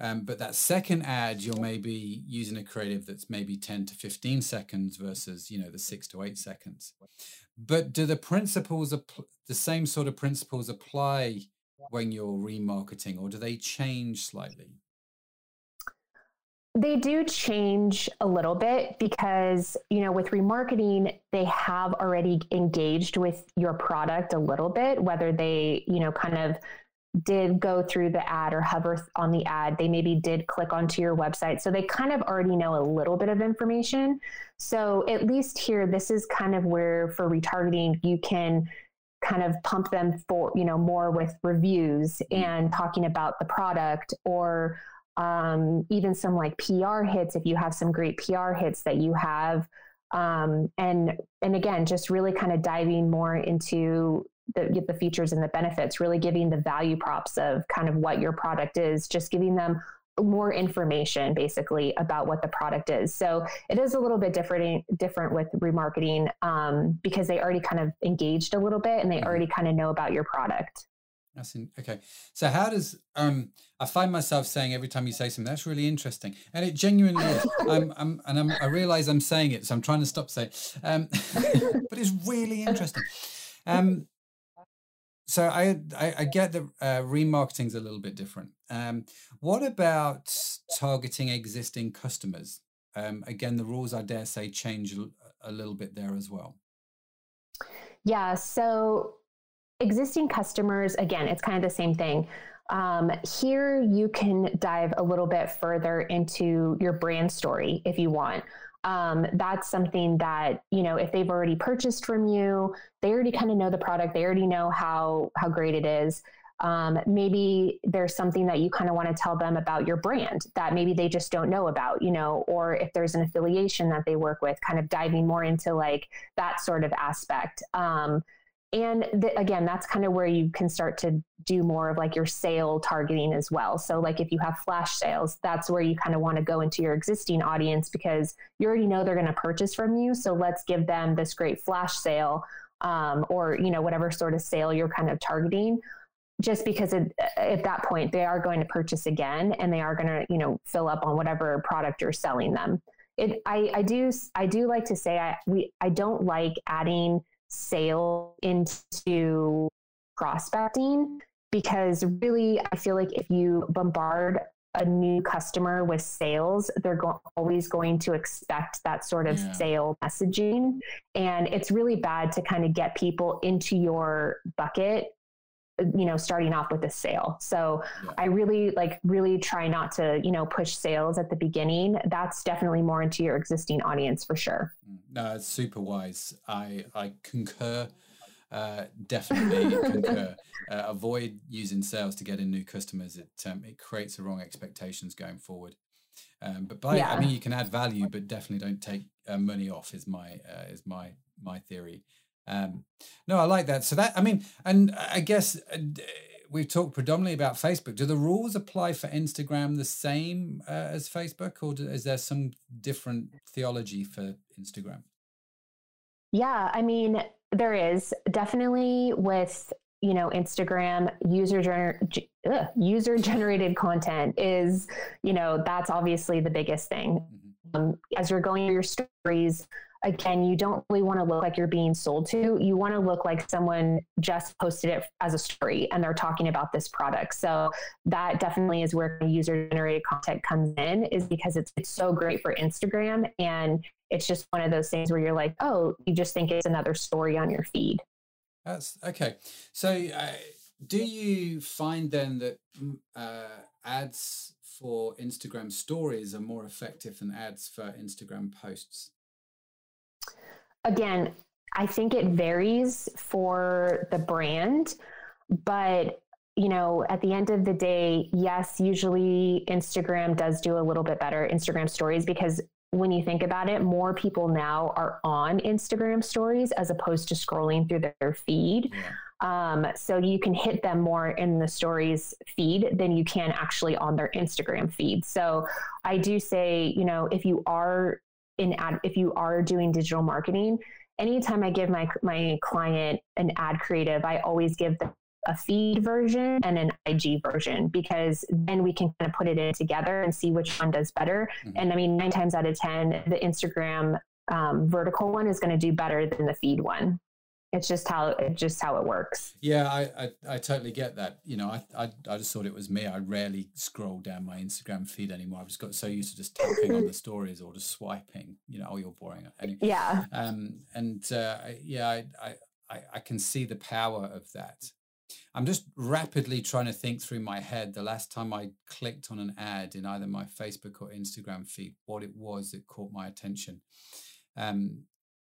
Um, but that second ad, you're maybe using a creative that's maybe 10 to 15 seconds versus, you know, the six to eight seconds. But do the principles, the same sort of principles apply when you're remarketing or do they change slightly?
They do change a little bit because, you know, with remarketing, they have already engaged with your product a little bit, whether they, you know, kind of did go through the ad or hover on the ad, they maybe did click onto your website. So they kind of already know a little bit of information. So at least here, this is kind of where for retargeting, you can kind of pump them for, you know, more with reviews and talking about the product or um, even some like PR hits if you have some great PR hits that you have. Um, and and again, just really kind of diving more into the, the features and the benefits, really giving the value props of kind of what your product is, just giving them more information basically about what the product is. So it is a little bit different different with remarketing um, because they already kind of engaged a little bit and they mm-hmm. already kind of know about your product.
That's in, okay. So how does um I find myself saying every time you say something that's really interesting, and it genuinely is. I'm, I'm and I'm, I realize I'm saying it, so I'm trying to stop saying. Um, but it's really interesting. Um, so I, I, I get that uh, remarketing is a little bit different. Um, what about targeting existing customers? Um, again, the rules I dare say change a little bit there as well.
Yeah. So existing customers, again, it's kind of the same thing. Um, here, you can dive a little bit further into your brand story if you want um, that's something that you know if they've already purchased from you they already kind of know the product they already know how how great it is. Um, maybe there's something that you kind of want to tell them about your brand that maybe they just don't know about you know or if there's an affiliation that they work with kind of diving more into like that sort of aspect. Um, and the, again that's kind of where you can start to do more of like your sale targeting as well. So like if you have flash sales that's where you kind of want to go into your existing audience because you already know they're going to purchase from you. So let's give them this great flash sale um, or you know whatever sort of sale you're kind of targeting just because it, at that point they are going to purchase again and they are going to you know fill up on whatever product you're selling them. It i, I do i do like to say i we i don't like adding sale into prospecting because really I feel like if you bombard a new customer with sales, they're go- always going to expect that sort of yeah. sale messaging. And it's really bad to kind of get people into your bucket you know starting off with a sale so i really like really try not to you know push sales at the beginning that's definitely more into your existing audience for sure
mm, no it's super wise i i concur uh, definitely concur. Uh, avoid using sales to get in new customers. It um, it creates the wrong expectations going forward. Um, but by yeah. I mean you can add value, but definitely don't take uh, money off. Is my uh, is my my theory. Um, no, I like that. So that I mean, and I guess uh, we've talked predominantly about Facebook. Do the rules apply for Instagram the same uh, as Facebook, or do, is there some different theology for Instagram?
Yeah, I mean, there is definitely with you know Instagram user gener- ugh, user generated content is you know that's obviously the biggest thing. Mm-hmm. Um, as you're going through your stories, again, you don't really want to look like you're being sold to. You want to look like someone just posted it as a story and they're talking about this product. So that definitely is where user generated content comes in, is because it's, it's so great for Instagram. And it's just one of those things where you're like, oh, you just think it's another story on your feed.
That's okay. So, uh, do you find then that mm, uh, ads for Instagram stories are more effective than ads for Instagram posts?
Again, I think it varies for the brand, but you know, at the end of the day, yes, usually Instagram does do a little bit better Instagram stories because when you think about it, more people now are on Instagram stories as opposed to scrolling through their feed. Um, so you can hit them more in the stories feed than you can actually on their Instagram feed. So I do say, you know, if you are in ad, if you are doing digital marketing, anytime I give my my client an ad creative, I always give them a feed version and an IG version because then we can kind of put it in together and see which one does better. Mm-hmm. And I mean, nine times out of 10, the Instagram um, vertical one is going to do better than the feed one. It's just how it's just how it works.
Yeah, I, I, I totally get that. You know, I, I I just thought it was me. I rarely scroll down my Instagram feed anymore. I've just got so used to just tapping on the stories or just swiping. You know, oh, you're boring.
Anyway, yeah.
Um, and uh, yeah, I, I I can see the power of that. I'm just rapidly trying to think through my head the last time I clicked on an ad in either my Facebook or Instagram feed, what it was that caught my attention. Um,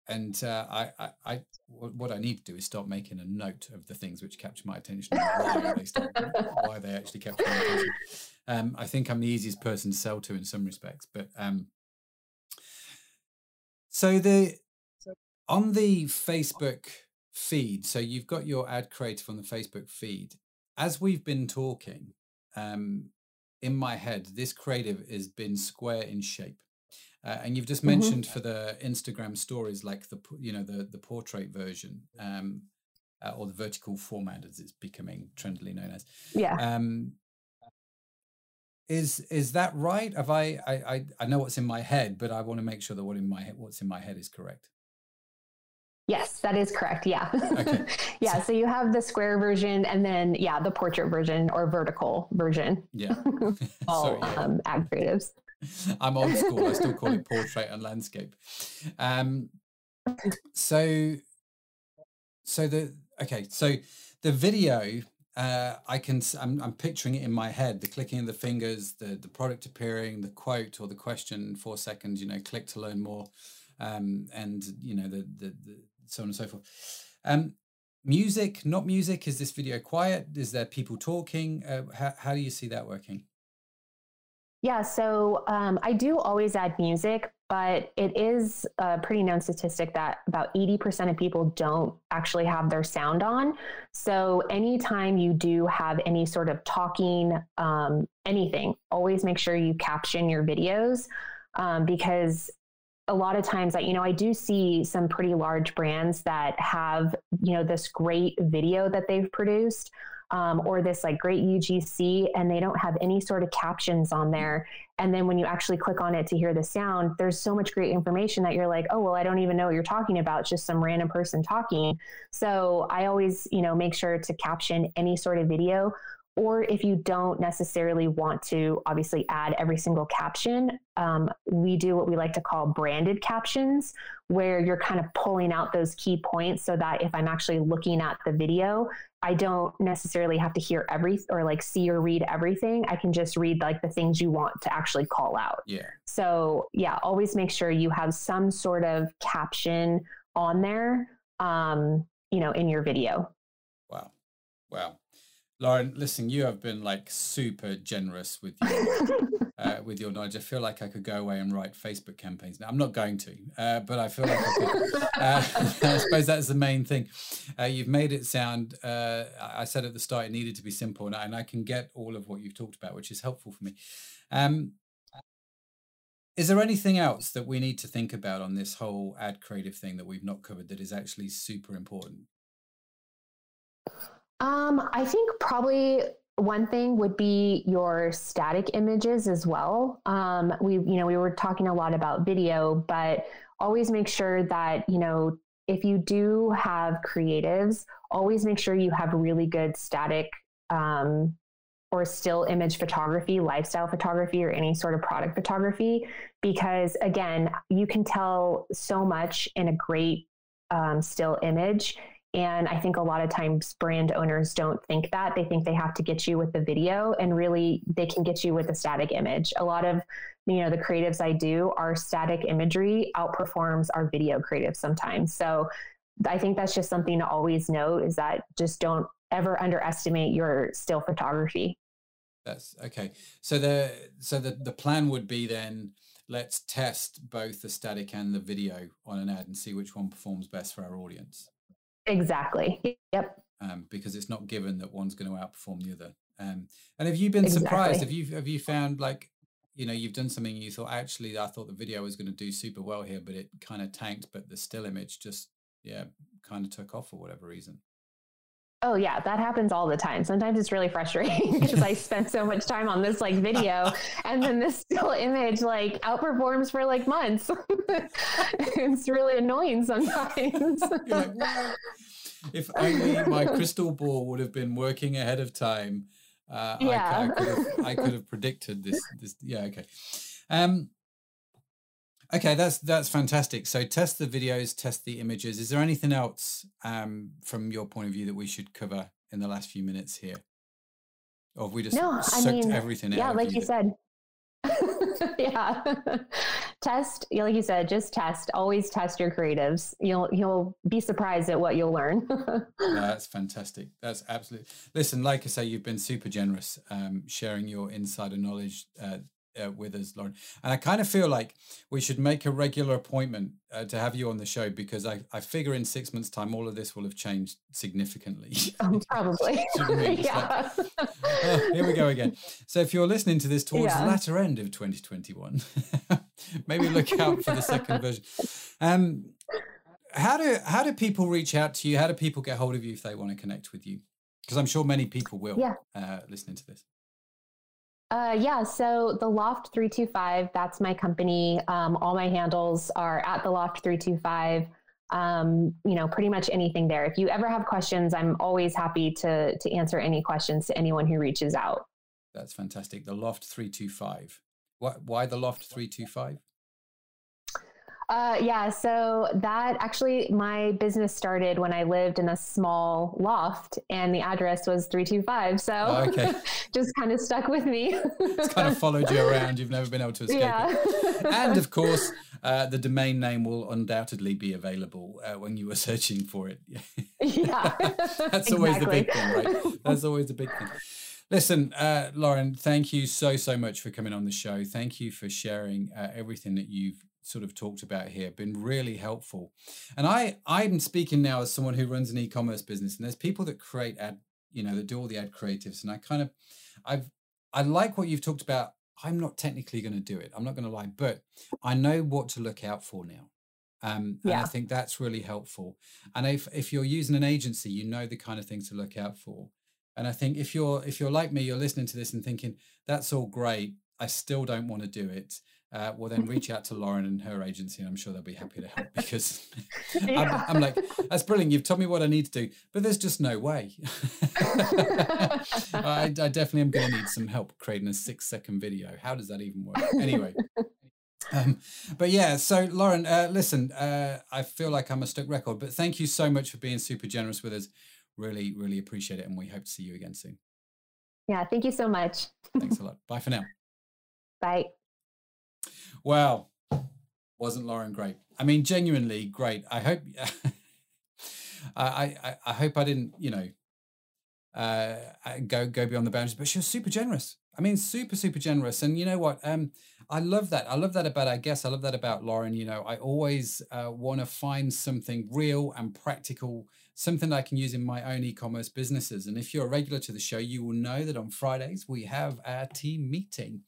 and uh, I, I, I, what I need to do is start making a note of the things which capture my attention why they, why they actually capture my attention. Um, I think I'm the easiest person to sell to in some respects, but um, so the on the Facebook feed. So you've got your ad creative on the Facebook feed. As we've been talking, um, in my head, this creative has been square in shape. Uh, and you've just mm-hmm. mentioned for the Instagram stories, like the you know the the portrait version, um, uh, or the vertical format as it's becoming trendily known as.
Yeah.
Um, is is that right? Have I, I I I know what's in my head, but I want to make sure that what in my head, what's in my head is correct.
Yes, that is correct. Yeah. Okay. yeah. So you have the square version and then, yeah, the portrait version or vertical version.
Yeah.
All Sorry, yeah. Um, ad creatives.
I'm old school. I still call it portrait and landscape. Um, so, so the, okay. So the video, uh, I can, I'm, I'm picturing it in my head, the clicking of the fingers, the, the product appearing, the quote or the question, four seconds, you know, click to learn more. Um, and you know the, the, the so on and so forth. Um, music, not music. Is this video quiet? Is there people talking? Uh, how, how do you see that working?
Yeah, so um, I do always add music, but it is a pretty known statistic that about 80% of people don't actually have their sound on. So anytime you do have any sort of talking, um, anything, always make sure you caption your videos um, because a lot of times that you know i do see some pretty large brands that have you know this great video that they've produced um, or this like great ugc and they don't have any sort of captions on there. And then when you actually click on it to hear the sound there's so much great information that you're like oh well i don't even know what you're talking about it's just some random person talking. So i always you know make sure to caption any sort of video or if you don't necessarily want to obviously add every single caption, um, we do what we like to call branded captions, where you're kind of pulling out those key points so that if I'm actually looking at the video, I don't necessarily have to hear every or like see or read everything. I can just read like the things you want to actually call out.
Yeah.
So yeah, always make sure you have some sort of caption on there, um, you know, in your video.
Wow. Wow. Lauren, listen, you have been like super generous with your uh, with your knowledge. I feel like I could go away and write Facebook campaigns. Now, I'm not going to, uh, but I feel like I could. Uh, I suppose that's the main thing. Uh, you've made it sound. Uh, I said at the start it needed to be simple, and I, and I, can get all of what you've talked about, which is helpful for me. Um, is there anything else that we need to think about on this whole ad creative thing that we've not covered that is actually super important?
Um, I think probably one thing would be your static images as well. Um, we, you know, we were talking a lot about video, but always make sure that, you know, if you do have creatives, always make sure you have really good static um, or still image photography, lifestyle photography, or any sort of product photography, because again, you can tell so much in a great um, still image and I think a lot of times brand owners don't think that. They think they have to get you with the video, and really they can get you with a static image. A lot of you know the creatives I do, our static imagery outperforms our video creative sometimes. So I think that's just something to always note is that just don't ever underestimate your still photography.
That's okay. So the so the the plan would be then let's test both the static and the video on an ad and see which one performs best for our audience.
Exactly. Yep.
Um, because it's not given that one's going to outperform the other. Um, and have you been exactly. surprised? Have you have you found like you know you've done something you thought actually I thought the video was going to do super well here, but it kind of tanked, but the still image just yeah kind of took off for whatever reason.
Oh yeah, that happens all the time. Sometimes it's really frustrating because I spent so much time on this like video and then this still image like outperforms for like months. it's really annoying sometimes. like,
well, if only my crystal ball would have been working ahead of time, uh, yeah. I, I, could have, I could have predicted this. This, yeah, okay. Um, Okay, that's that's fantastic. So test the videos, test the images. Is there anything else um, from your point of view that we should cover in the last few minutes here? Or have we just no, sucked I mean, everything
yeah,
out?
Yeah, like you said. yeah. test, like you said, just test. Always test your creatives. You'll you'll be surprised at what you'll learn.
that's fantastic. That's absolutely. Listen, like I say, you've been super generous um, sharing your insider knowledge uh, uh, with us, Lauren. And I kind of feel like we should make a regular appointment uh, to have you on the show because I, I figure in six months' time, all of this will have changed significantly.
Um, probably. yeah.
Like, oh, here we go again. So if you're listening to this towards yeah. the latter end of 2021, maybe look out for the second version. Um, how do how do people reach out to you? How do people get hold of you if they want to connect with you? Because I'm sure many people will yeah. uh, listening to this.
Uh, yeah, so the Loft 325, that's my company. Um, all my handles are at the Loft 325. Um, you know, pretty much anything there. If you ever have questions, I'm always happy to to answer any questions to anyone who reaches out.
That's fantastic. The Loft 325. Why, why the Loft 325?
Uh, yeah, so that actually, my business started when I lived in a small loft, and the address was three two five. So, oh, okay. just kind of stuck with me.
it's kind of followed you around. You've never been able to escape yeah. it. And of course, uh, the domain name will undoubtedly be available uh, when you were searching for it.
yeah,
that's always the big thing, right? That's always the big thing. Listen, uh, Lauren, thank you so, so much for coming on the show. Thank you for sharing uh, everything that you've sort of talked about here been really helpful. And I I'm speaking now as someone who runs an e-commerce business and there's people that create ad, you know, that do all the ad creatives and I kind of I've I like what you've talked about. I'm not technically going to do it. I'm not going to lie, but I know what to look out for now. Um, yeah. and I think that's really helpful. And if if you're using an agency, you know the kind of things to look out for. And I think if you're if you're like me, you're listening to this and thinking that's all great. I still don't want to do it uh, well then reach out to Lauren and her agency, and I'm sure they'll be happy to help because yeah. I'm, I'm, like, that's brilliant. You've told me what I need to do, but there's just no way. I, I, definitely am going to need some help creating a six second video. How does that even work? Anyway. Um, but yeah, so Lauren, uh, listen, uh, I feel like I'm a stuck record, but thank you so much for being super generous with us. Really, really appreciate it. And we hope to see you again soon.
Yeah, thank you so much.
Thanks a lot. Bye for now.
Bye.
Well, wasn't Lauren great? I mean, genuinely great. I hope. I, I I hope I didn't, you know, uh, go go beyond the boundaries. But she was super generous. I mean, super super generous. And you know what? Um, I love that. I love that about I guess I love that about Lauren. You know, I always uh, want to find something real and practical something I can use in my own e-commerce businesses. And if you're a regular to the show, you will know that on Fridays we have our team meeting.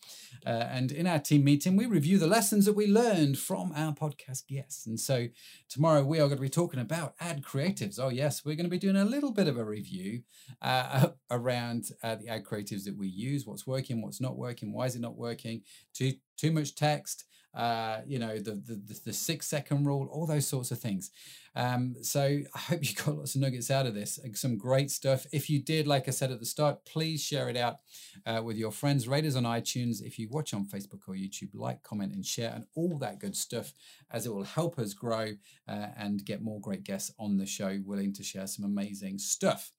Uh, and in our team meeting, we review the lessons that we learned from our podcast guests. And so tomorrow we are going to be talking about ad creatives. Oh, yes, we're going to be doing a little bit of a review uh, around uh, the ad creatives that we use, what's working, what's not working, why is it not working, too, too much text, uh, you know, the, the, the six second rule, all those sorts of things. Um, so I hope you got lots of nuggets out of this. Some great stuff. If you did, like I said at the start, please share it out uh, with your friends. Rate us on iTunes. If you watch on Facebook or YouTube, like, comment, and share, and all that good stuff, as it will help us grow uh, and get more great guests on the show willing to share some amazing stuff.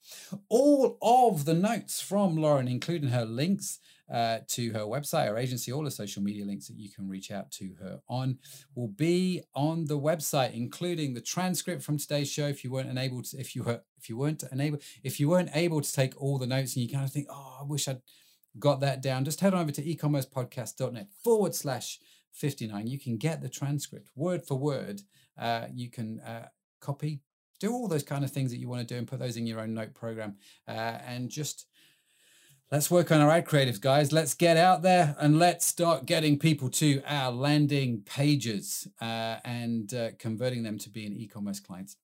All of the notes from Lauren, including her links, uh, to her website, her agency, all the social media links that you can reach out to her on will be on the website, including the transcript from today's show. If you weren't unable to, if you were, if you weren't unable, if you weren't able to take all the notes and you kind of think, oh, I wish I'd got that down, just head on over to ecommercepodcast.net forward slash 59, you can get the transcript word for word. Uh, you can uh, copy, do all those kind of things that you want to do and put those in your own note program uh, and just let's work on our ad creatives guys. Let's get out there and let's start getting people to our landing pages uh, and uh, converting them to being e-commerce clients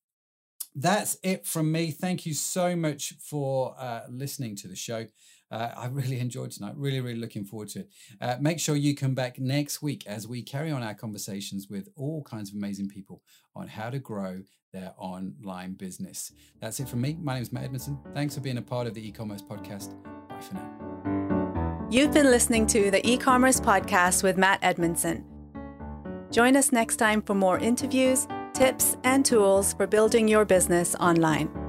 that's it from me. Thank you so much for uh, listening to the show uh, I really enjoyed tonight. Really, really looking forward to it. Uh, make sure you come back next week as we carry on our conversations with all kinds of amazing people on how to grow their online business. That's it from me. My name is Matt Edmundson. Thanks for being a part of the e commerce podcast. Bye for now.
You've been listening to the e commerce podcast with Matt Edmundson. Join us next time for more interviews, tips, and tools for building your business online.